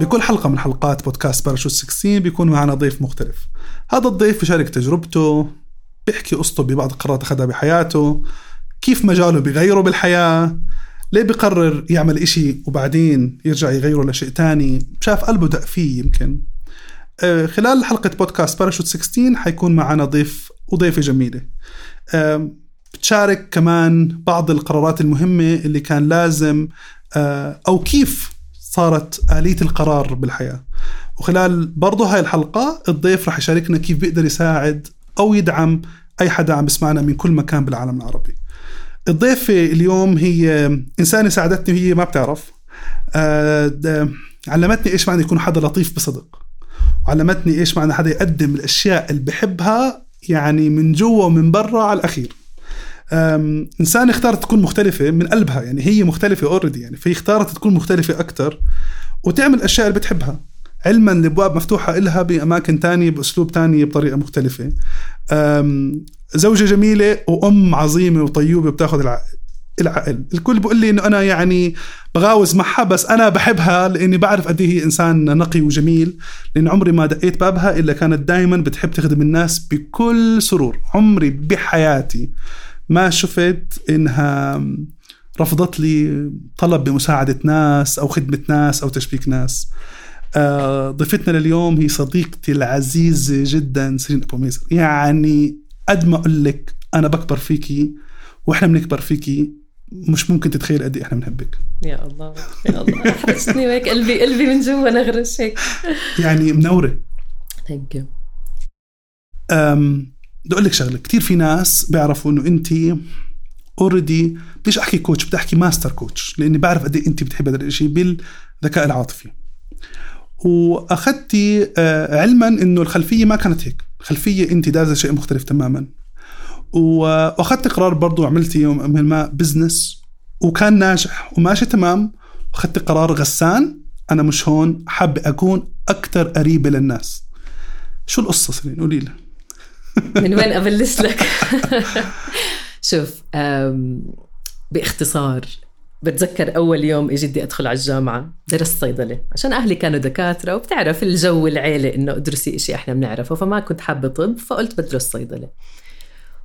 بكل حلقة من حلقات بودكاست باراشوت 16 بيكون معنا ضيف مختلف. هذا الضيف بيشارك تجربته بيحكي قصته ببعض القرارات أخذها بحياته كيف مجاله بيغيره بالحياة ليه بقرر يعمل إشي وبعدين يرجع يغيره لشيء تاني شاف قلبه دق فيه يمكن. آه، خلال حلقة بودكاست باراشوت 16 حيكون معنا ضيف وضيفة جميلة. آه، بتشارك كمان بعض القرارات المهمة اللي كان لازم آه، أو كيف صارت آلية القرار بالحياة. وخلال برضه هاي الحلقة الضيف رح يشاركنا كيف بيقدر يساعد أو يدعم أي حدا عم بسمعنا من كل مكان بالعالم العربي. الضيفة اليوم هي إنسانة ساعدتني وهي ما بتعرف. آه، علمتني إيش معنى يكون حدا لطيف بصدق. وعلمتني إيش معنى حدا يقدم الأشياء اللي بحبها يعني من جوا ومن برا على الأخير. إنسان اختارت تكون مختلفة من قلبها يعني هي مختلفة اوريدي يعني فهي اختارت تكون مختلفة أكثر وتعمل الاشياء اللي بتحبها. علما الأبواب مفتوحة إلها بأماكن تانية بأسلوب تاني بطريقة مختلفة. زوجة جميلة وأم عظيمة وطيوبه بتاخذ العقل العقل. الكل بيقول لي إنه أنا يعني بغاوز معها بس أنا بحبها لأني بعرف قد إيه هي إنسان نقي وجميل لأن عمري ما دقيت بابها إلا كانت دائما بتحب تخدم الناس بكل سرور. عمري بحياتي ما شفت إنها رفضت لي طلب بمساعدة ناس أو خدمة ناس أو تشبيك ناس. آه، ضيفتنا لليوم هي صديقتي العزيزة جدا سيرين أبو ميزر يعني قد ما أقول لك أنا بكبر فيكي وإحنا بنكبر فيكي مش ممكن تتخيل قد إيه إحنا بنحبك. يا الله يا الله. حرجتني وهيك قلبي قلبي من جوا نغرش هيك. يعني منورة. thank you بدي أقول لك شغلة. كثير في ناس بيعرفوا إنه أنت already بديش أحكي coach بدي أحكي master coach لأني بعرف قد إيه أنت بتحب هذا الشيء بالذكاء العاطفي. وأخذتي آه، علما إنه الخلفية ما كانت هيك. الخلفية أنت دارسة شيء مختلف تماما. واخذت قرار برضو عملتي يوم ما business وكان ناجح وماشي تمام. واخذت قرار غسان أنا مش هون حابة أكون أكثر قريبة للناس. شو القصة سيرين قولي لي. من وين أبلش لك؟ شوف باختصار بتذكر أول يوم إجي بدي أدخل على الجامعة درست صيدلة عشان أهلي كانوا دكاترة وبتعرف الجو العيلة إنه ادرسي إشي إحنا بنعرفه فما كنت حابة طب فقلت بدرس صيدلة.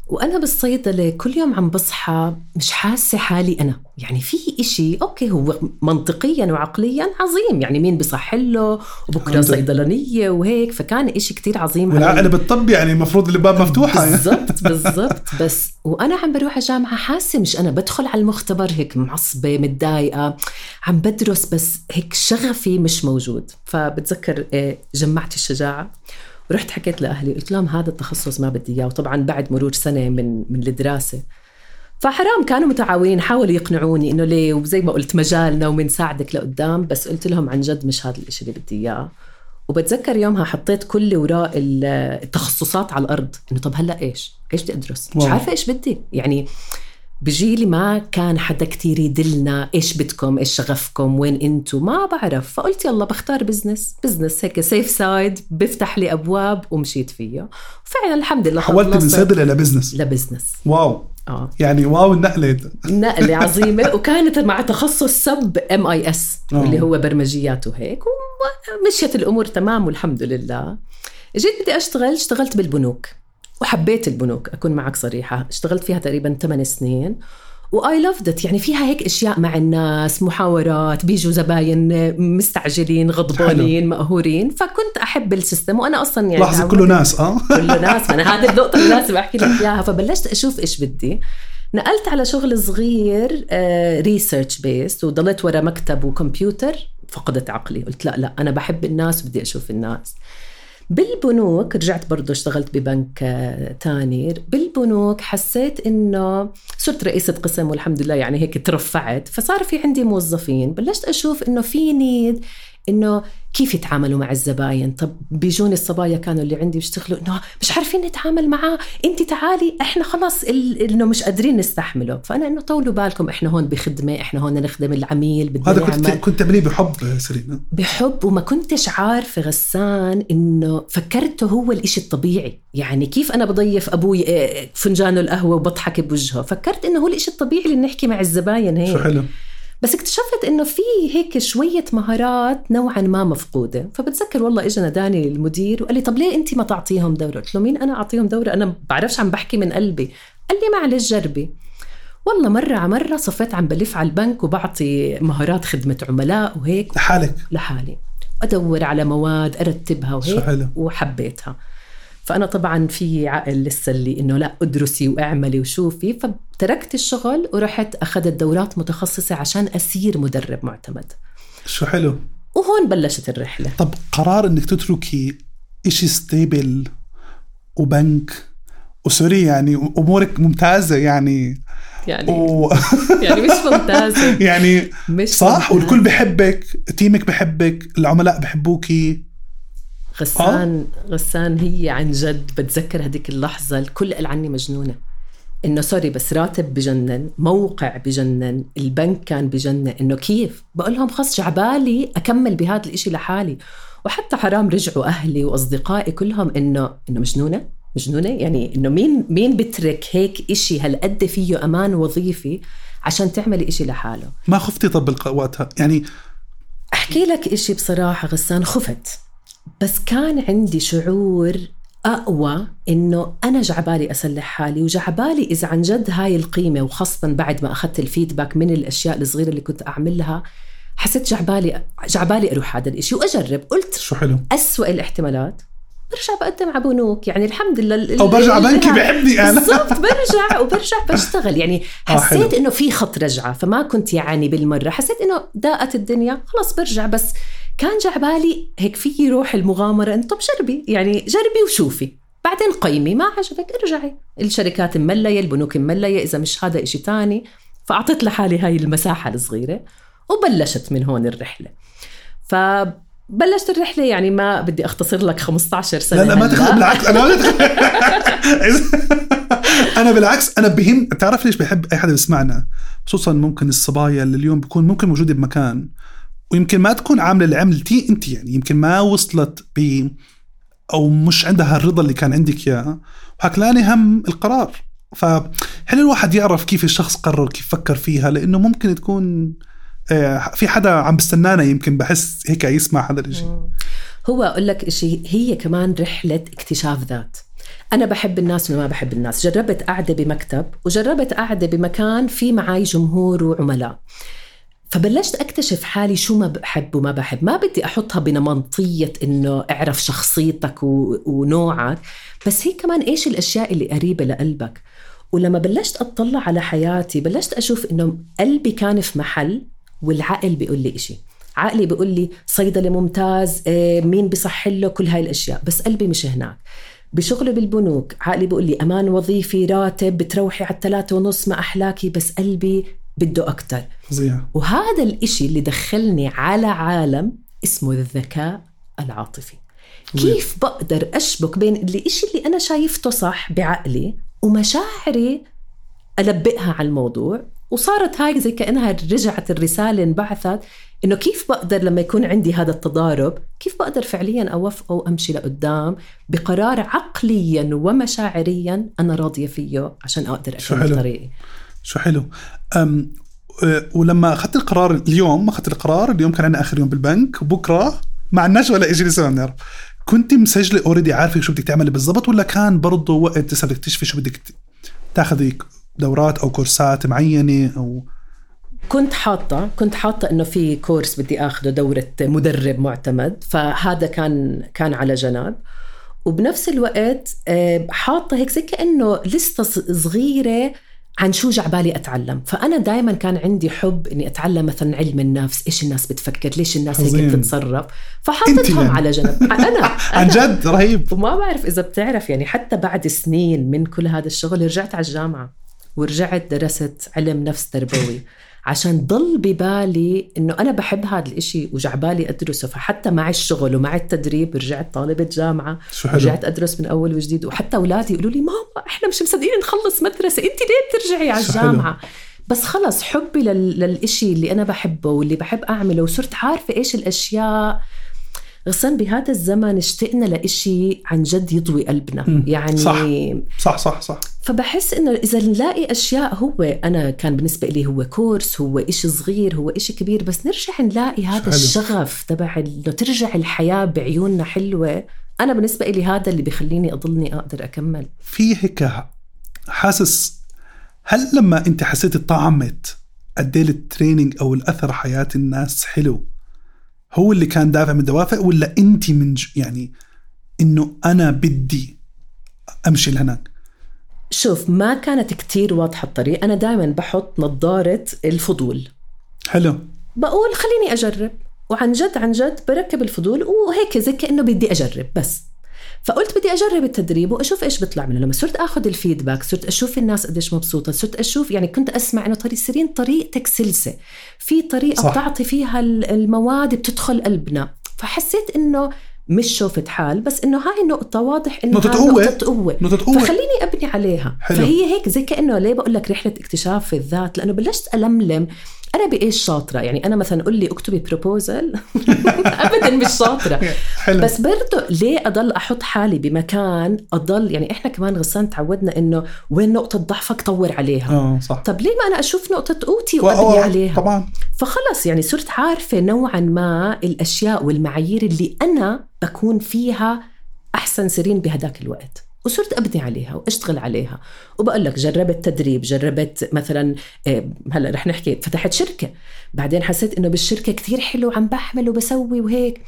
وأنا بالصيدلة كل يوم عم بصحى مش حاسة حالي أنا. يعني في إشي okay هو منطقيا وعقليا عظيم. يعني مين بصح له؟ وبكرة صيدلانية وهيك. فكان إشي كتير عظيم. والعقل بالطب يعني المفروض الباب مفتوحة. بالضبط بالضبط. بس وأنا عم بروح الجامعة حاسة مش أنا. بدخل على المختبر هيك معصبة متضايقة عم بدرس بس هيك شغفي مش موجود. فبتذكر إيه، جمعت الشجاعة. ورحت حكيت لأهلي قلت لهم هذا التخصص ما بدي إياه وطبعا بعد مرور سنة من من الدراسة فحرام كانوا متعاونين حاولوا يقنعوني إنه ليه وزي ما قلت مجالنا وبنساعدك لقدام بس قلت لهم عن جد مش هذا الشيء اللي بدي إياه وبتذكر يومها حطيت كل أوراق التخصصات على الأرض إنه طب هلأ إيش؟ إيش بدي أدرس؟ مش عارفة إيش بدي يعني بجيلي ما كان حدا كتير يدلنا إيش بدكم إيش شغفكم وين انتو ما بعرف. فقلت يلا بختار business business هيك safe side بيفتح لي أبواب ومشيت فيه. وفعلا الحمد لله حولت من صيدله ل business ل business wow. آه. يعني wow النقلة. نقلة عظيمة. وكانت مع تخصص sub MIS اللي هو برمجيات وهيك. ومشيت الأمور تمام والحمد لله. جيت بدي أشتغل اشتغلت بالبنوك. وحبيت البنوك أكون معك صريحة. اشتغلت فيها تقريبا 8 سنين. و I loved يعني فيها هيك أشياء مع الناس محاورات بيجوا زباين مستعجلين غضبانين مقهورين. فكنت أحب ال system. وأنا أصلا يعني لحظه كله ناس آه. كله ناس. أنا هذه النقطة اللي لازم أحكي لك إياها. فبلشت أشوف إيش بدي. نقلت على شغل صغير research آه، based وضليت ورا مكتب وكمبيوتر. فقدت عقلي. قلت لا لا أنا بحب الناس وبدي أشوف الناس. بالبنوك رجعت برضه اشتغلت ببنك آه، تاني. بالبنوك حسيت إنه صرت رئيسة قسم والحمد لله يعني هيك ترفعت. فصار في عندي موظفين بلشت أشوف إنه في need إنه كيف يتعاملوا مع الزباين؟ طب بيجوني الصبايا كانوا اللي عندي بيشتغلوا. إنه مش عارفين نتعامل معاه. انت تعالي إحنا خلاص إنه مش قادرين نستحمله. فأنا إنه طولوا بالكم. إحنا هون بخدمة إحنا هون نخدم العميل بدنا هذا كنت كنت تعمليه بحب سرينا بحب وما كنتش عارفه غسان إنه فكرته هو الإشي الطبيعي. يعني كيف أنا بضيف أبوي آه، فنجان القهوة وبضحك بوجهه. فكرت إنه هو الإشي الطبيعي اللي نحكي مع الزباين هيك. شو حلو؟ بس اكتشفت إنه في هيك شوية مهارات نوعا ما مفقودة. فبتذكر والله اجى ناداني المدير وقال لي طب ليه انت ما تعطيهم دورة؟ قلت له مين أنا أعطيهم دورة؟ أنا بعرفش عم بحكي من قلبي. قال لي معلش جربي. والله مرة على مرة صفيت عم بلف على البنك وبعطي مهارات خدمة عملاء وهيك. لحالك؟ لحالي. أدور على مواد أرتبها شو وهيك حلو. وحبيتها. فأنا طبعا في عقل لسه اللي إنه لا ادرسي واعملي وشوفي. فتركت الشغل ورحت أخذت دورات متخصصة عشان أصير مدرب معتمد. شو حلو؟ وهون بلشت الرحلة. طب قرار إنك تتركي إشي stable وبنك و sorry يعني أمورك ممتازة يعني. يعني و... يعني مش ممتازة. يعني مش صح؟ ممتازة. والكل بحبك team ك بحبك العملاء بحبوكي. غسان غسان هي عن جد بتذكر هذيك اللحظة الكل قال عني مجنونة. إنه sorry بس راتب بجنن موقع بجنن البنك كان بجنن. إنه كيف؟ بقول لهم خلص جعبالي أكمل بهذا الإشي لحالي. وحتى حرام رجعوا أهلي وأصدقائي كلهم انه إنه مجنونة؟ مجنونة؟ يعني إنه مين مين بترك هيك إشي هالقد فيه أمان وظيفي عشان تعملي إشي لحاله؟ ما خفتي طب وقتها يعني أحكي لك إشي بصراحة غسان خفت. بس كان عندي شعور أقوى إنه أنا جعبالي أسلح حالي وجعبالي إذا عن جد هاي القيمة وخاصة بعد ما أخذت الفيدباك من الأشياء الصغيرة اللي كنت أعملها حسيت جعبالي جعبالي أروح هذا الإشي. وأجرب قلت شو حلو؟ أسوأ الاحتمالات برجع بقدم على بنوك. يعني الحمد لله أو برجع بنكي بحبني أنا. بالضبط برجع وبرجع بشتغل. يعني آه،. حسيت إنه في خط رجعة فما كنت يعني بالمرة. حسيت إنه ضاقت الدنيا خلاص برجع. بس كان جا بالي هيك في روح المغامرة انه طب جربي يعني جربي وشوفي. بعدين قيمي ما عجبك ارجعي. الشركات مملية البنوك مملية إذا مش هذا إشي تاني. فأعطيت لحالي هاي المساحة الصغيرة وبلشت من هون الرحلة. فبلشت الرحلة يعني ما بدي أختصر لك 15 سنة. لا لا ما هلأ. تخ... بالعكس تخ... أنا بالعكس أنا بهم تعرف ليش بحب أي حدا بيسمعنا خصوصا ممكن الصبايا اللي اليوم بيكون ممكن موجودة بمكان. ويمكن ما تكون عاملة اللي عملتيه انت يعني يمكن ما وصلت ب أو مش عندها الرضا اللي كان عندك اياه وحكلاني هم القرار. فحلو الواحد يعرف كيف الشخص قرر كيف فكر فيها لأنه ممكن تكون آه، في حدا عم بستنانا يمكن بحس هيك يسمع هذا الشيء هو أقول لك شيء هي كمان رحلة اكتشاف ذات. أنا بحب الناس وما بحب الناس. جربت قاعدة بمكتب وجربت قاعدة بمكان في معي جمهور وعملاء. فبلشت أكتشف حالي شو ما بحب وما بحب. ما بدي أحطها بنمطية إنه أعرف شخصيتك و... ونوعك بس هي كمان إيش الأشياء اللي قريبة لقلبك؟ ولما بلشت أطلع على حياتي بلشت أشوف إنه قلبي كان في محل والعقل بيقول لي إشي. عقلي بيقول لي صيدلي ممتاز آه، مين بصح له؟ كل هاي الأشياء. بس قلبي مش هناك. بشغلي بالبنوك عقلي بيقول لي أمان وظيفي راتب بتروحي على الثلاثة ونص ما احلاكي بس قلبي بده أكتر. فظيع وهذا الإشي اللي دخلني على عالم اسمه الذكاء العاطفي. كيف بقدر أشبك بين الإشي اللي أنا شايفته صح بعقلي ومشاعري ألبقها على الموضوع؟ وصارت هاي زي كأنها رجعت الرسالة انبعثت إنه كيف بقدر لما يكون عندي هذا التضارب كيف بقدر فعليا أوفقه وأمشي لقدام بقرار عقليا ومشاعريا أنا راضية فيه عشان أقدر أكمل. طريقي؟ شو حلو. أم أه، ولما أخذت القرار اليوم أخذت القرار اليوم كان عندنا آخر يوم بالبنك بكرة ما عندناش ولا شيء لسه ما بنعرف. كنت مسجلة already عارفة شو بدك تعملي بالضبط ولا كان برضه وقت لسه بدك تكتشفي شو بدك تاخذي دورات أو كورسات معينة أو؟ كنت حاطة كنت حاطة إنه في كورس بدي آخذه دورة مدرب معتمد فهذا كان كان على جنب. وبنفس الوقت آه، حاطة هيك زي كأنه لستة صغيرة عن شو جعبالي أتعلم فأنا دائما كان عندي حب إني أتعلم مثلا علم النفس إيش الناس بتفكر ليش الناس هيك. بتتصرف فحطيتهم يعني. على جنب أنا عن. جد رهيب وما بعرف إذا بتعرف يعني حتى بعد سنين من كل هذا الشغل رجعت على الجامعة ورجعت درست علم نفس تربوي عشان ضل ببالي إنه أنا بحب هذا الإشي وجعبالي ادرسه فحتى مع الشغل ومع التدريب رجعت طالبة جامعة شو حلو. رجعت أدرس من أول وجديد. وحتى أولادي يقولوا لي ماما إحنا مش مصدقين نخلص مدرسة انت ليه بترجعي على حلو. الجامعة؟ بس خلص حبي لل... للإشي اللي أنا بحبه واللي بحب أعمله وصرت عارفة إيش الأشياء غسان بهذا الزمن اشتقنا لإشي عن جد يضوي قلبنا مم. يعني صح. صح صح صح فبحس إنه إذا نلاقي أشياء هو أنا كان بالنسبة لي هو كورس هو إشي صغير هو إشي كبير بس نرجع نلاقي هذا حلو. الشغف تبع إنه ترجع الحياة بعيوننا حلوة أنا بالنسبة لي هذا اللي بخليني أضلني أقدر أكمل في هيك حاسس هل لما أنت حسيت طعمت قد إيه التريننج أو الأثر حياة الناس حلو هو اللي كان دافع من الدوافع ولا أنت من ج... يعني إنه أنا بدي أمشي لهناك؟ شوف ما كانت كتير واضحة الطريق. أنا دائما بحط نظارة الفضول. حلو. بقول خليني أجرب. وعن جد عن جد بركب الفضول وهيك زي كأنه بدي أجرب بس. فقلت بدي أجرب التدريب وأشوف إيش بيطلع منه لما صرت آخذ الفيدباك صرت أشوف الناس قديش مبسوطة صرت أشوف يعني كنت أسمع إنه طريق سيرين طريقتك سلسة في طريقة صح. بتعطي فيها ال- المواد بتدخل قلبنا فحسيت إنه مش شوفة حال بس إنه هاي النقطة واضح انه نقطة قوة. نقطة قوة نقطة قوة. فخليني أبني عليها حلو. فهي هيك زي كأنه ليه بقول لك رحلة اكتشاف الذات لأنه بلشت ألملم أنا بإيش شاطرة؟ يعني أنا مثلا قول لي اكتبي بروبوزل ابدا مش شاطرة. حلو. بس برضه ليه أضل أحط حالي بمكان أضل؟ يعني إحنا كمان غسان تعودنا إنه وين نقطة ضعفك طور عليها. آه صح. طب ليه ما أنا أشوف نقطة قوتي وأبني آه، عليها؟ طبعا. فخلص يعني صرت عارفة نوعا ما الأشياء والمعايير اللي أنا بكون فيها أحسن سيرين بهداك الوقت. وصرت أبني عليها وأشتغل عليها. وبقول لك جربت تدريب جربت مثلا آه، هلأ رح نحكي فتحت شركة. بعدين حسيت إنه بالشركة كتير حلو عم بحمل وبسوي وهيك.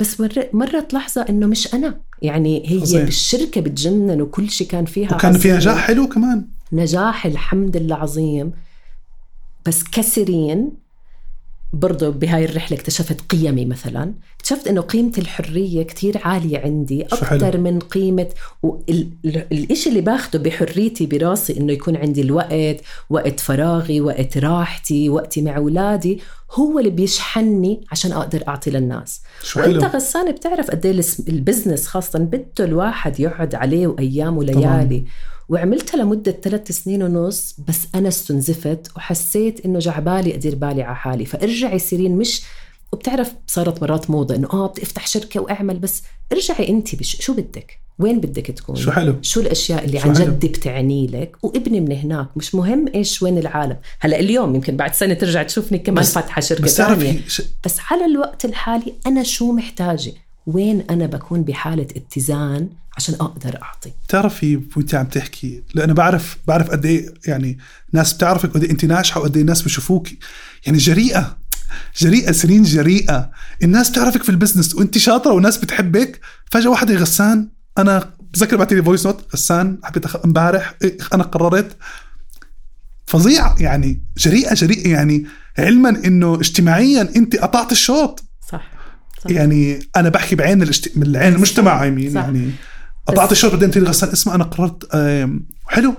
بس مر- مرت لحظة إنه مش أنا. يعني هي فظيع. بالشركة بتجنن وكل شيء كان فيها وكان في. نجاح حلو كمان. نجاح الحمد لله عظيم. بس كسرين برضو بهاي الرحلة اكتشفت قيمي مثلا. اكتشفت إنه قيمة الحرية كتير عالية عندي. أكثر من قيمة الإشي اللي باخده بحريتي براسي إنه يكون عندي الوقت وقت فراغي وقت راحتي وقتي مع أولادي هو اللي بيشحنني عشان أقدر أعطي للناس. شو وأنت غسان بتعرف قد إيه ال business خاصة بده الواحد يقعد عليه وأيام وليالي. وعملتها لمدة ثلاث سنين ونص بس أنا استنزفت وحسيت إنه جعبالي أدير بالي على حالي. فارجعي سيرين مش وبتعرف صارت مرات موضة إنه آه بدي أفتح شركة وأعمل بس ارجعي أنت بش شو بدك؟ وين بدك تكون شو حلو. شو الأشياء اللي شو عن. جد بتعني لك؟ وابني من هناك مش مهم إيش وين العالم. هلأ اليوم يمكن بعد سنة ترجع تشوفني كمان فاتحة شركة بس ثانية. بس على الوقت الحالي أنا شو محتاجة؟ وين أنا بكون بحالة اتزان عشان أقدر أعطي؟ بتعرفي وانت عم تحكي لأنه بعرف بعرف قد إيه يعني ناس بتعرفك قد إيه انت ناجحة وقد إيه الناس بشوفوك. يعني جريئة جريئة سيرين جريئة. الناس بتعرفك في ال business وانت شاطرة والناس بتحبك فجأة واحدة غسان أنا بذكر بعتي لي voice note غسان حبيت امبارح إيه، أنا قررت. فظيع يعني جريئة جريئة يعني علما إنه اجتماعيا انت قطعت الشوط. صح, صح. يعني أنا بحكي بعين الاشت... من العين المجتمع I mean. يعني قطعت الشوط بعدين تيجي غسان اسمع أنا قررت حلو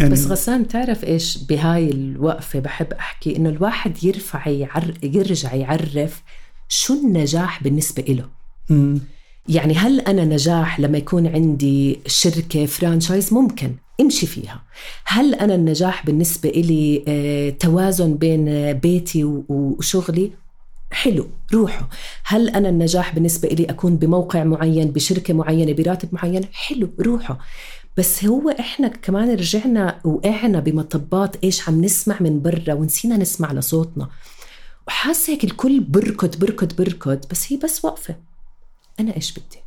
يعني بس غسان تعرف إيش بهاي الوقفة بحب أحكي إنه الواحد يرفع يعر... يرجع يعرف شو النجاح بالنسبة له مم. يعني هل أنا نجاح لما يكون عندي شركة فرانشايز ممكن امشي فيها هل أنا النجاح بالنسبة إلي آه، توازن بين آه، بيتي وشغلي حلو روحوا هل أنا النجاح بالنسبة إلي أكون بموقع معين بشركة معينة براتب معين؟ حلو روحوا بس هو إحنا كمان رجعنا وقعنا بمطبات إيش عم نسمع من برا ونسينا نسمع لصوتنا. وحاسة هيك الكل بركض بركض بركض بس هي بس وقفة أنا إيش بدي؟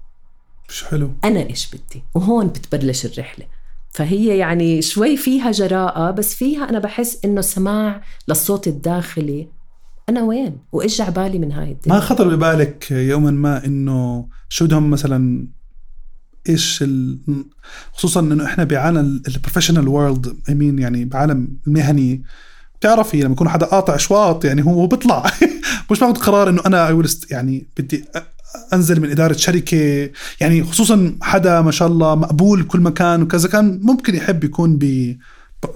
مش حلو. أنا إيش بدي؟ وهون بتبلش الرحلة. فهي يعني شوي فيها جراءة بس فيها أنا بحس إنه سماع للصوت الداخلي أنا وين؟ وإيش بالي من هاي الدنيا؟ ما خطر ببالك يوما ما إنه شو بدهم مثلا إيش ال... خصوصا إنه إحنا بعالم ال professional world I mean يعني بعالم المهني. بتعرفي لما يكون حدا قاطع اشواط يعني هو بيطلع. مش باخذ قرار إنه أنا يعني بدي أنزل من إدارة شركة. يعني خصوصا حدا ما شاء الله مقبول كل مكان وكذا كان ممكن يحب يكون ب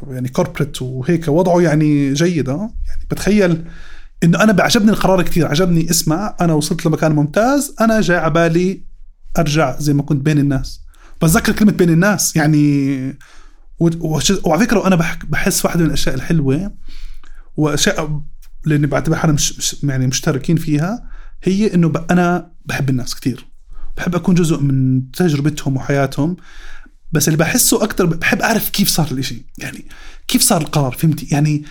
يعني كوربريت وهيك وضعه يعني جيد آه؟ يعني بتخيل إنه أنا بعجبني القرار كثير عجبني اسمع أنا وصلت لمكان ممتاز أنا جاي على بالي أرجع زي ما كنت بين الناس. بتذكر كلمة بين الناس يعني وعلى فكرة وأنا بح- بحس واحدة من الأشياء الحلوة وأشياء لاني بعتبر مش يعني مشتركين فيها هي إنه أنا بحب الناس كتير. بحب أكون جزء من تجربتهم وحياتهم بس اللي بحسه أكثر بحب أعرف كيف صار الإشي. يعني كيف صار القرار فهمتي؟ يعني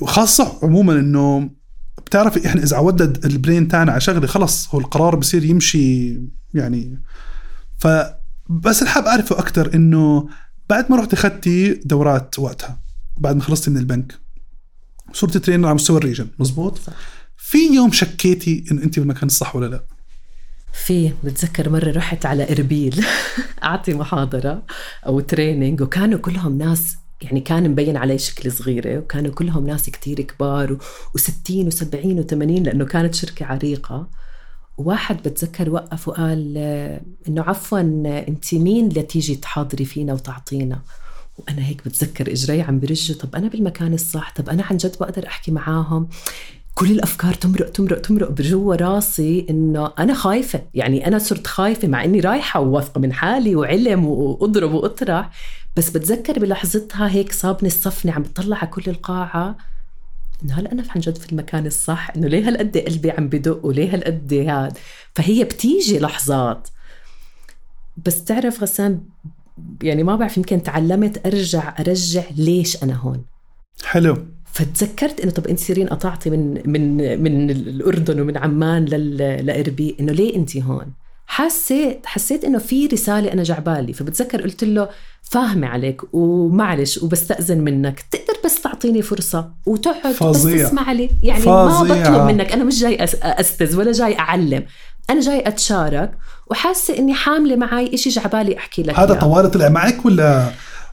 وخاصة عموما إنه بتعرف إحنا إذا عودنا البرين تاعنا على شغلة خلص هو القرار بصير يمشي يعني. فبس اللي حاب أعرفه أكثر إنه بعد ما رحت اخذتي دورات وقتها بعد ما خلصتي من البنك صرت trainer على مستوى ال region مزبوط؟ صح. في يوم شكيتي إنه أنت بالمكان الصح ولا لا؟ في بتذكر مرة رحت على إربيل. أعطي محاضرة أو training وكانوا كلهم ناس يعني كان مبين علي شكل صغيرة وكانوا كلهم ناس كتير كبار و60 و70 و80 لأنه كانت شركة عريقة. واحد بتذكر وقف وقال آه، إنه عفوا آه، أنت مين لتيجي تحاضري فينا وتعطينا؟ وأنا هيك بتذكر إجري عم برجوا طب أنا بالمكان الصح طب أنا عن جد بقدر أحكي معاهم؟ كل الأفكار تمرق تمرق تمرق بجوا راسي إنه أنا خايفة يعني أنا صرت خايفة مع إني رايحة وواثقة من حالي وعلم وأضرب وأطرح. بس بتذكر بلحظتها هيك صابني الصفنة عم بطلع على كل القاعة. إنه هل أنا عن جد في المكان الصح إنه ليه هالقد قلبي عم بدق وليه هالقد هاد؟ فهي بتيجي لحظات. بس تعرف غسان يعني ما بعرف يمكن تعلمت أرجع أرجع ليش أنا هون. حلو. فتذكرت إنه طب أنت سيرين قطعتي من من من الأردن ومن عمان لاربيل إنه ليه أنت هون؟ حسيت حسيت إنه في رسالة أنا جعبالي فبتذكر قلت له فاهمة عليك ومعلش وبستأذن منك تقدر بس تعطيني فرصة وتقعد بس. تسمع لي يعني فظيع. ما بطلب منك أنا مش جاي أستذ ولا جاي أعلم أنا جاي أتشارك وحاسة إني حاملة معي إشي جعبالي أحكي لك هذا. طوال طلع معك ولا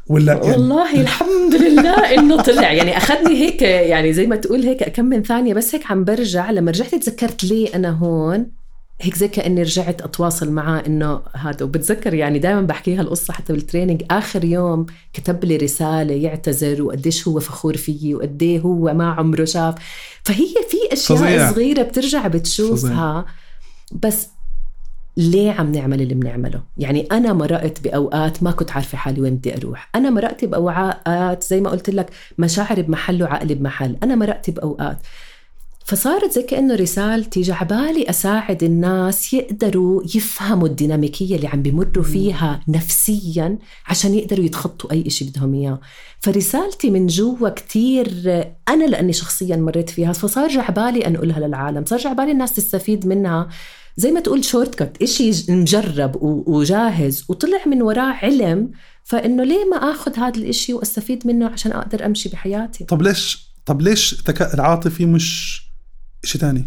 ولا يعني والله الحمد لله إنه طلع يعني أخذني هيك يعني زي ما تقول هيك كم من ثانية بس هيك عم برجع لما رجعت تذكرت ليه أنا هون هيك زي كاني رجعت أتواصل معاه إنه هذا وبتذكر يعني دائما بحكيها القصة حتى بالتريننج آخر يوم كتب لي رسالة يعتذر وقديش هو فخور فيي وقديه هو ما عمره شاف. فهي في أشياء فظيع. صغيرة بترجع بتشوفها. بس ليه عم نعمل اللي بنعمله؟ يعني أنا مرقت بأوقات ما كنت عارفة حالي وين بدي أروح. أنا مرقت بأوقات زي ما قلت لك مشاعري بمحل وعقلي بمحل. أنا مرقت بأوقات فصارت زي كأنه رسالتي جعبالي أساعد الناس يقدروا يفهموا الديناميكية اللي عم بيمروا فيها نفسيا عشان يقدروا يتخطوا أي إشي بدهم إياه. فرسالتي من جوا كتير أنا لأني شخصيا مريت فيها فصار جعبالي أنقلها للعالم. صار جعبالي الناس تستفيد منها. زي ما تقول شورت كت إشي مجرب وجاهز. وطلع من وراه علم فإنه ليه ما أخذ هذا الإشي وأستفيد منه عشان أقدر أمشي بحياتي؟ طب ليش طب ليش الذكاء العاطفي مش شيء ثاني؟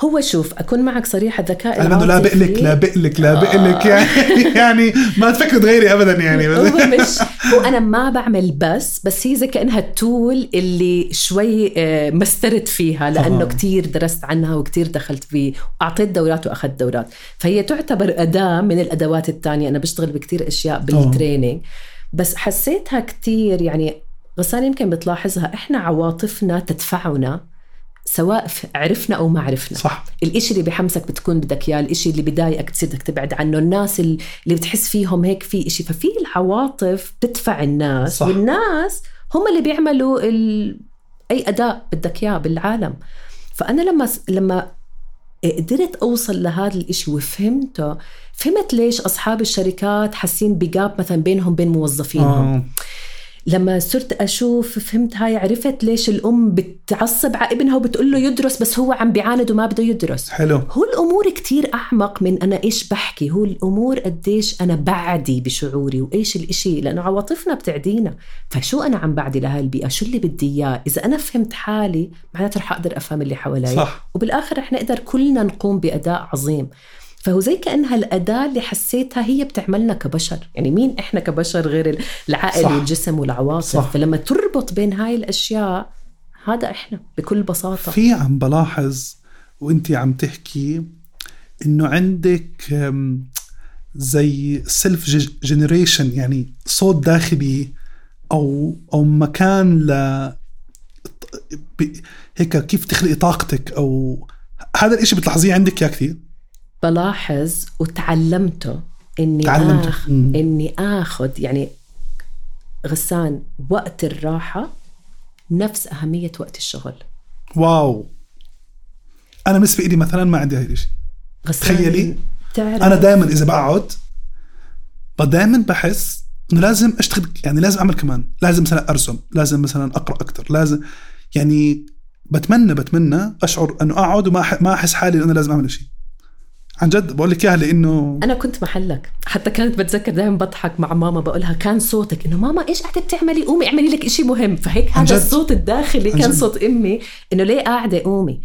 هو شوف أكون معك صريحه الذكاء أنا انه لا بقلك لا بقلك لا بقلك آه. يعني يعني ما تفكر تغيري ابدا يعني هو مش هو أنا ما بعمل بس بس هي زي كأنها التول اللي شوي آه، مسترت فيها لأنه. كتير درست عنها وكتير دخلت فيه واعطيت دورات وأخذت دورات فهي تعتبر أداة من الأدوات الثانية أنا بشتغل بكتير أشياء بالتريننج بس حسيتها كتير يعني غسان يمكن بتلاحظها إحنا عواطفنا تدفعنا سواء عرفنا أو ما عرفنا. صح. الإشي اللي بحمسك بتكون بدك إياه الإشي اللي بضايقك بتصير بدك تبعد عنه. الناس ال- اللي بتحس فيهم هيك في إشي. ففي العواطف بتدفع الناس. صح. والناس هم اللي بيعملوا ال... أي أداء بدك إياه بالعالم. فأنا لما لما قدرت أوصل لهذا الإشي وفهمته فهمت ليش أصحاب الشركات حاسين بجاب مثلا بينهم بين موظفينهم. آه. لما صرت أشوف فهمت هاي عرفت ليش الأم بتعصب على ابنها وبتقول له يدرس بس هو عم بيعاند وما بده يدرس. حلو. هو الأمور كتير أعمق من أنا إيش بحكي. هو الأمور قديش أنا بعدي بشعوري وإيش الإشي لأنه عواطفنا بتعدينا. فشو أنا عم بعدي لهاي البيئة؟ شو اللي بدي إياه؟ إذا أنا فهمت حالي معناته رح أقدر أفهم اللي حوالي. صح. وبالآخر رح نقدر كلنا نقوم بأداء عظيم. فهو زي كأنها الأداة اللي حسيتها هي بتعملنا كبشر يعني مين إحنا كبشر غير العقل صح. والجسم والعواطف صح. فلما تربط بين هاي الأشياء هذا إحنا بكل بساطة في عم بلاحظ وانت عم تحكي إنه عندك زي self generation يعني صوت داخلي أو أو مكان ل هيك كيف تخلقي طاقتك أو هذا الإشي بتلاحظيه عندك يا كثير بلاحظ وتعلمته إني تعلمته. آخ... مم. إني آخذ يعني غسان وقت الراحة نفس أهمية وقت الشغل. wow. أنا بالنسبة لي مثلا ما عندي هاي الشيء تخيلي، تعرف. أنا دائما إذا بقعد دائما بحس إنه لازم أشتغل يعني لازم أعمل كمان. لازم مثلا أرسم لازم مثلا أقرأ أكثر لازم يعني بتمنى بتمنى أشعر إنه أقعد وما ما أحس حالي إنه لازم أعمل شيء عن جد بقول لك إياها لإنه أنا كنت محلك. حتى كانت بتذكر دائما بضحك مع ماما بقولها كان صوتك. إنه ماما إيش قاعدة بتعملي؟ قومي اعملي لك إشي مهم. فهيك هذا. الصوت الداخلي كان. صوت أمي. إنه ليه قاعدة قومي؟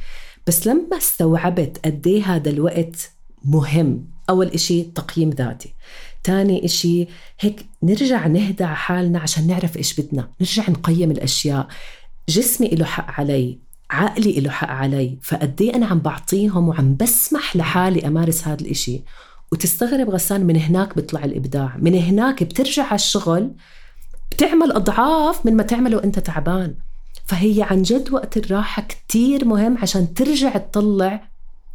بس لما استوعبت قد إيه هذا الوقت مهم. أول إشي تقييم ذاتي. تاني إشي هيك نرجع نهدى على حالنا عشان نعرف إيش بدنا. نرجع نقيم الأشياء. جسمي له حق علي. عقلي له حق علي فقد أنا عم بعطيهم وعم بسمح لحالي أمارس هذا الإشي. وتستغرب غسان من هناك بيطلع الإبداع. من هناك بترجع على الشغل بتعمل أضعاف من ما تعمله وأنت تعبان. فهي عن جد وقت الراحة كتير مهم عشان ترجع تطلع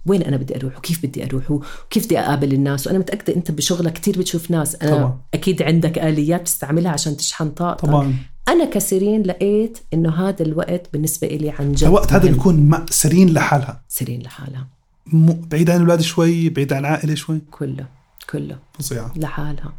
وين أنا بدي أروح وكيف بدي أروح وكيف بدي أقابل الناس. وأنا متأكدة أنت بشغلك كتير بتشوف ناس. أنا طبعاً. أكيد عندك آليات بتستعملها عشان تشحن طاقتك. طبعا. أنا كسيرين لقيت إنه هذا الوقت بالنسبة إلي عن جد الوقت هذا. بيكون سرين لحالها. سيرين لحالها. م- بعيد عن الاولاد شوي بعيد عن العائلة شوي؟ كله كله. فظيعة. لحالها.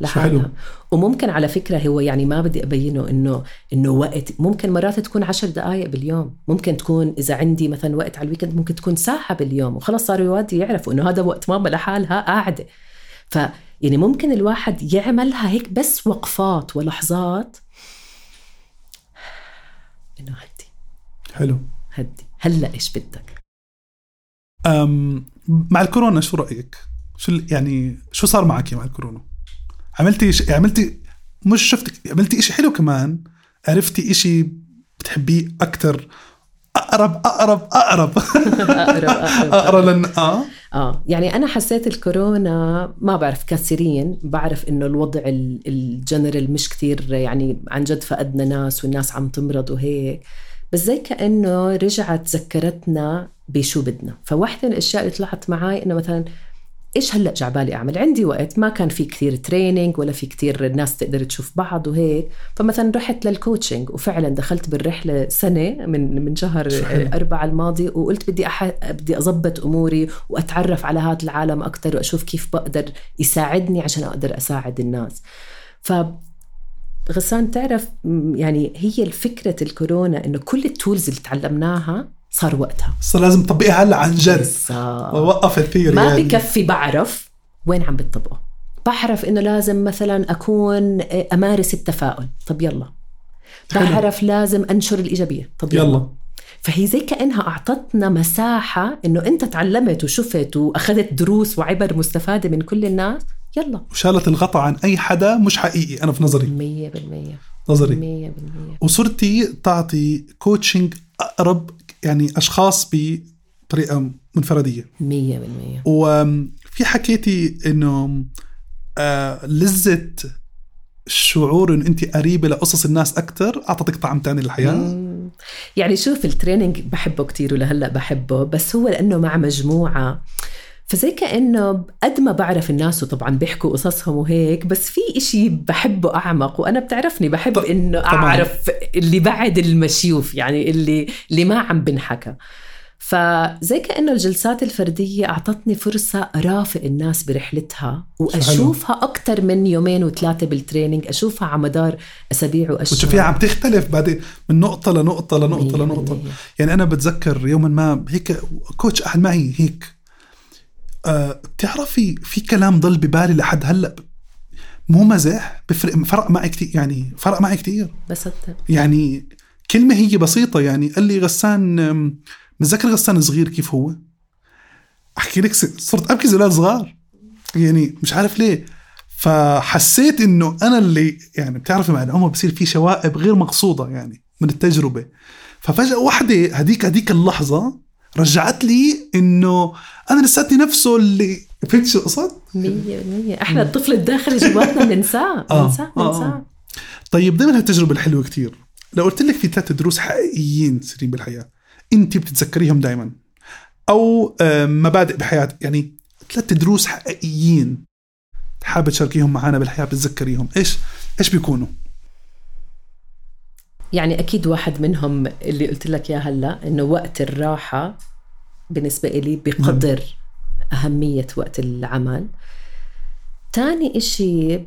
لحالها. وممكن على فكرة هو يعني ما بدي أبينه إنه إنه وقت ممكن مرات تكون عشر دقائق باليوم. ممكن تكون إذا عندي مثلا وقت على الويكند ممكن تكون ساعة باليوم. وخلص صاروا يوادي يعرفوا إنه هذا وقت ماما لحالها قاعدة. ف يعني ممكن الواحد يعملها هيك بس وقفات ولحظات إنه هدي. حلو. هدي. هلا إيش بدك؟ أم مع الكورونا شو رأيك؟ شو يعني شو صار معك مع الكورونا؟ عملتي ش... عملتي مش شفتك عملتي إشي حلو كمان؟ عرفتي إشي بتحبيه أكتر؟ أقرب أقرب أقرب. أقرب أقرب. أقرب لن آه. آه يعني أنا حسيت الكورونا ما بعرف كثيرين. بعرف إنه الوضع ال- الجنرال مش كتير يعني عن جد فقدنا ناس والناس عم تمرض وهيك. بس زي كأنه رجعت ذكرتنا بشو بدنا. فواحدة من الأشياء اللي طلعت معي إنه مثلا إيش هلأ جعبالي أعمل؟ عندي وقت ما كان في كثير training ولا في كثير الناس تقدر تشوف بعض وهيك. فمثلا رحت لل coaching وفعلا دخلت بالرحلة سنة من من شهر. أربعة الماضي وقلت بدي أح... بدي أضبط أموري وأتعرف على هذا العالم أكثر وأشوف كيف بقدر يساعدني عشان أقدر أساعد الناس. ف غسان تعرف يعني هي الفكرة الكورونا إنه كل التولز اللي تعلمناها صار وقتها. صار لازم تطبقيها هلا عن جد. بالظبط. ووقف الثيري ما يعني. بكفي بعرف وين عم بتطبقه. بعرف إنه لازم مثلا أكون أمارس التفاؤل. طب يلا. حلو. بعرف لازم أنشر الإيجابية. طب يلا, يلا. فهي زي كأنها أعطتنا مساحة إنه أنت تعلمت وشفت وأخذت دروس وعبر مستفادة من كل الناس. يلا. وشالت الغطاء عن أي حدا مش حقيقي أنا في نظري. 100% نظري. 100% وصرتي تعطي coaching أقرب يعني أشخاص بطريقة منفردية. 100% وفي حكيتي إنه آه لذة الشعور إنه انت قريبة لقصص الناس أكثر أعطتك طعم تاني للحياة؟ مم. يعني شوف ال training بحبه كتير ولهلأ بحبه بس هو لأنه مع مجموعة فزي كأنه قد ما بعرف الناس وطبعا بيحكوا قصصهم وهيك بس في إشي بحبه أعمق وأنا بتعرفني بحب إنه. أعرف اللي بعد المشيوف يعني اللي اللي ما عم بنحكى فزي كأنه الجلسات الفردية أعطتني فرصة أرافق الناس برحلتها وأشوفها أكثر من يومين وثلاثة بالتريننج أشوفها على مدار أسابيع وأشهر وتشوفيها عم تختلف بعدين من نقطة لنقطة لنقطة مية لنقطة. يعني أنا بتذكر يوما ما هيك كوتش قعد معي هيك بتعرفي في كلام ضل ببالي لحد هلأ؟ مو مزح بفرق فرق معي كثير يعني فرق معي كثير بس يعني كلمة هي بسيطة يعني قال لي غسان متذكر غسان صغير كيف هو؟ أحكي لك صرت أبكي زي صغار. يعني مش عارف ليه. فحسيت إنه أنا اللي يعني بتعرفي مع العمر بصير في شوائب غير مقصودة يعني من التجربة. ففجأة واحدة هديك هديك اللحظة رجعت لي إنه أنا لساتني نفسه اللي فهمت شو؟ مية بالمية إحنا الطفل الداخلي جواتنا بننساه آه، بننساه آه، بننساه. طيب ضمن هالتجربة الحلوة كتير. لو قلت لك في ثلاث دروس حقيقيين سرين بالحياة أنت بتتذكريهم دائما أو مبادئ بحياتك. يعني ثلاث دروس حقيقيين حابة تشاركيهم معنا بالحياة بتتذكريهم إيش إيش بيكونوا؟ يعني أكيد واحد منهم اللي قلت لك إياه هلأ إنه وقت الراحة بالنسبة إلي بقدر أهمية وقت العمل. تاني إشي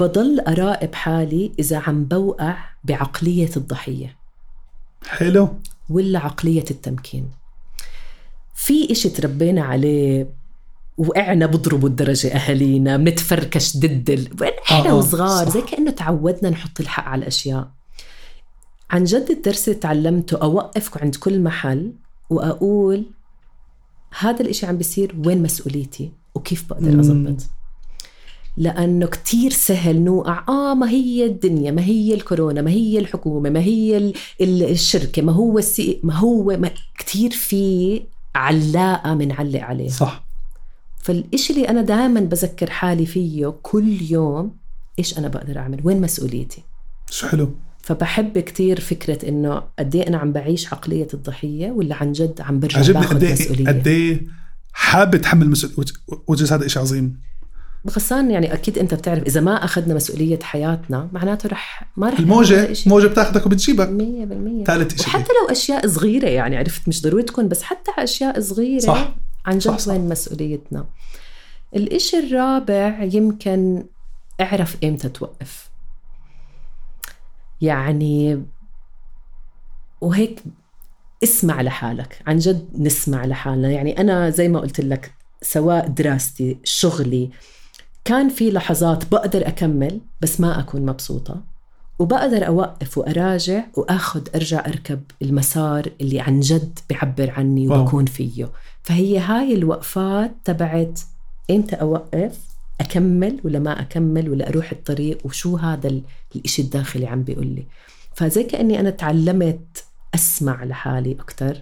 بضل أراقب حالي إذا عم بوقع بعقلية الضحية. حلو. ولا عقلية التمكين. في إشي تربينا عليه وقعنا بضربوا الدرجة أهالينا بنتفركش ضد ال... إحنا آه، آه، وصغار صح. زي كأنه تعودنا نحط الحق على الأشياء. عن جد الدرس اللي تعلمته أوقف عند كل محل وأقول هذا الإشي عم بيصير وين مسؤوليتي وكيف بقدر مم. أزبط؟ لأنه كتير سهل نوقع. آه ما هي الدنيا ما هي الكورونا ما هي الحكومة ما هي ال- ال- الشركة ما هو السي ما هو ما كتير في علاقة بنعلق عليه صح. فالإشي اللي أنا دائما بذكر حالي فيه كل يوم إيش أنا بقدر أعمل؟ وين مسؤوليتي؟ شو حلو؟ فبحب كتير فكرة إنه قد إيه أنا عم بعيش عقلية الضحية ولا عن جد عم برجع باخذ إيه مسؤولية. قد حابب تحمل مسؤولية وجز هذا شيء عظيم. غسان يعني أكيد أنت بتعرف إذا ما أخذنا مسؤولية حياتنا معناته رح ما رح إشي. موجة بتاخذك وبتجيبك مية بالمية. ثالث شيء وحتى لو أشياء صغيرة يعني عرفت مش ضروري تكون بس حتى أشياء صغيرة صح. عن جد صح، صح. وين مسؤوليتنا. الإشي الرابع يمكن اعرف إمتى توقف. يعني وهيك اسمع لحالك عن جد نسمع لحالنا. يعني أنا زي ما قلت لك سواء دراستي شغلي كان في لحظات بقدر أكمل بس ما أكون مبسوطة وبقدر أوقف وأراجع وأخذ أرجع أركب المسار اللي عن جد بيعبر عني. وبكون فيه. فهي هاي الوقفات تبعت إمتى أوقف؟ أكمل ولا ما أكمل ولا أروح الطريق وشو هذا ال- الإشي الداخلي عم بيقول لي. فزي كأني أنا تعلمت أسمع لحالي أكتر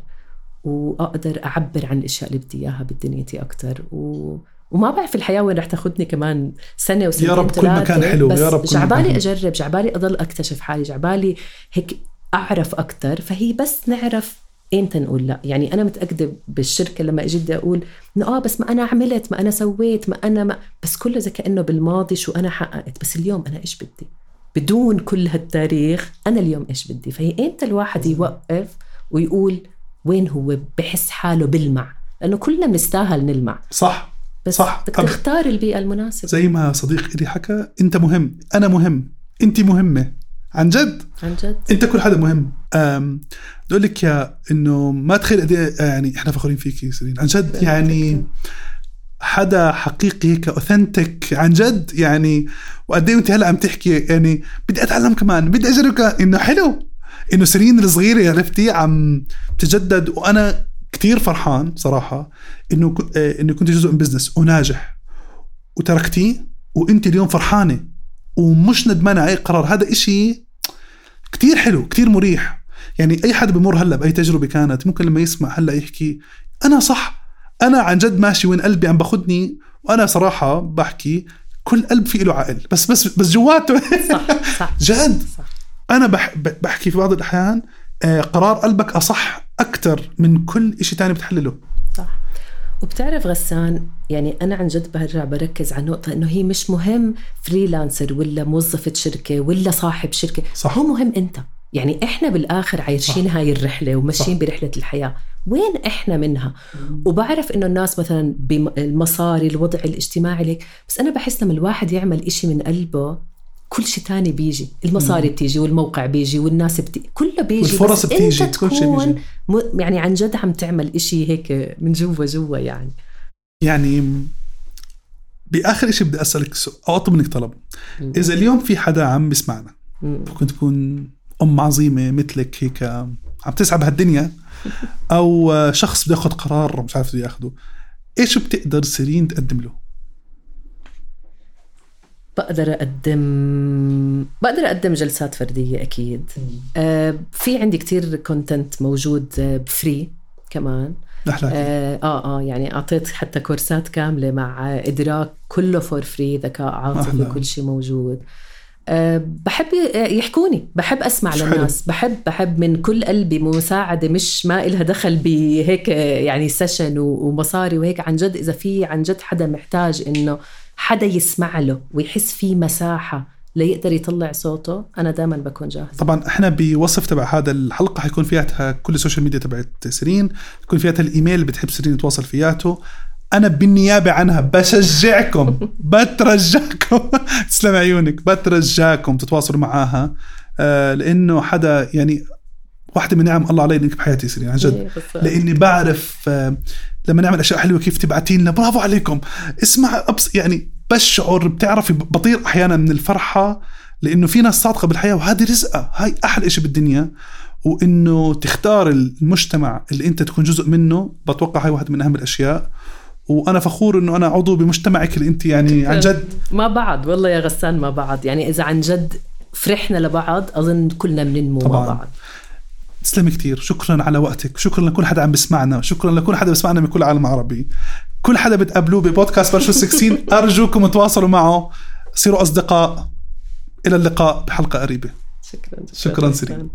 وأقدر أعبر عن الأشياء اللي بدي إياها بدنيتي أكتر و... وما بعرف الحياة وين رح تاخذني كمان سنة وسنتين يا رب كل مكان حلو، بس يا رب كل جعبالي مكان أجرب جعبالي أضل أكتشف حالي جعبالي هيك أعرف أكتر. فهي بس نعرف إمتى نقول لا؟ يعني أنا متأكدة بالشركة لما أجي بدي أقول إنه آه بس ما أنا عملت ما أنا سويت ما أنا ما بس كله زي كأنه بالماضي شو أنا حققت. بس اليوم أنا إيش بدي؟ بدون كل هالتاريخ أنا اليوم إيش بدي؟ فهي إمتى الواحد يوقف ويقول وين هو بحس حاله بلمع لأنه كلنا بنستاهل نلمع. صح. بس صح. بدك تختار البيئة المناسبة. زي ما صديق إلي حكى أنت مهم. أنا مهم. انت مهمة. عن جد؟ عن جد. أنت كل حدا مهم. أقول لك يا إنه ما تخيل قد إيه، يعني إحنا فخورين فيك سيرين عن جد يعني حدا حقيقي هيك authentic عن جد يعني وقد إيه أنت هلأ عم تحكي يعني بدي أتعلم كمان بدي أجرب إنه حلو. إنه سيرين الصغيرة عرفتي عم تجدد وأنا كتير فرحان صراحة إنه إنه كنت جزء من business وناجح. وتركتيه وأنت اليوم فرحانة. ومش ندمانة. على أي قرار. هذا إشي كتير حلو كتير مريح. يعني أي حدا بمر هلأ بأي تجربة كانت ممكن لما يسمع هلأ يحكي أنا صح. أنا عن جد ماشي وين قلبي عم باخدني وأنا صراحة بحكي كل قلب في له عقل بس بس بس جواته. صح صح جد. صح. أنا بح بحكي في بعض الأحيان آه، قرار قلبك أصح أكثر من كل إشي تاني بتحلله. صح. وبتعرف غسان يعني أنا عن جد برجع بركز على نقطه إنه هي مش مهم فريلانسر ولا موظفة شركة ولا صاحب شركة صح. هو مهم أنت. يعني إحنا بالآخر عايشين هاي الرحلة وماشيين برحلة الحياة. وين إحنا منها؟ وبعرف إنه الناس مثلا بالمصاري الوضع الاجتماعي ليك بس أنا بحس لما الواحد يعمل إشي من قلبه كل شيء تاني بيجي. المصاري بتيجي والموقع بيجي والناس بتيجي كله بيجي والفرص بس بتيجي، انت كل شيء تكون بيجي. م- يعني عن جد عم تعمل إشي هيك من جوا جوا يعني. يعني بآخر إشي بدي أسألك سؤال أو أطلب منك طلب. إذا اليوم في حدا عم بيسمعنا مم. ممكن تكون أم عظيمة مثلك هيك عم تسعى بهالدنيا أو شخص بده ياخذ قرار مش عارف بده ياخده إيش بتقدر سيرين تقدم له؟ بقدر أقدم بقدر أقدم جلسات فردية أكيد. آه في عندي كتير content موجود آه ب free كمان. آه, آه آه يعني أعطيت حتى كورسات كاملة مع آه، إدراك كله for free ذكاء عاطفي. كل شيء موجود. أه بحب ي- يحكوني. بحب أسمع حلو. للناس. بحب بحب من كل قلبي مساعدة مش ما إلها دخل بهيك آه، يعني session ومصاري وهيك. عن جد إذا في عن جد حدا محتاج إنه حدا يسمع له ويحس في مساحة ليقدر يطلع صوته أنا دائما بكون جاهز طبعا إحنا بوصف تبع هذا الحلقة حيكون فيها كل ال social media تبعت سيرين يكون فيها الإيميل اللي بتحب سيرين تواصل فياته. أنا بالنيابة عنها بشجعكم بترجاكم تسلم عيونك بترجاكم تتواصلوا معاها. آه لأنه حدا يعني واحدة من نعم الله علي إنك بحياتي سيرين عن جد. إيه،. لأني بعرف آه، لما نعمل أشياء حلوة كيف تبعتي لنا. برافو عليكم. اسمع أبص يعني بشعر بتعرفي بطير أحيانا من الفرحة لأنه في ناس صادقة بالحياة وهذه رزقة هاي أحلى شيء بالدنيا. وإنه تختار المجتمع اللي أنت تكون جزء منه بتوقع هاي واحد من أهم الأشياء. وأنا فخور إنه أنا عضو بمجتمعك اللي أنت يعني عن جد. ما بعد والله يا غسان ما بعد. يعني إذا عن جد فرحنا لبعض أظن كلنا بننمو مع. بعض. تسلمي كتير. شكرا على وقتك. شكرا لكل حدا عم بسمعنا. شكرا لكل حدا بسمعنا من كل العالم العربي كل حدا بتقابلوه ببودكاست برشو 16 أرجوكم تواصلوا معه. صيروا أصدقاء. إلى اللقاء بحلقة قريبة. شكرا شكراً سيرين.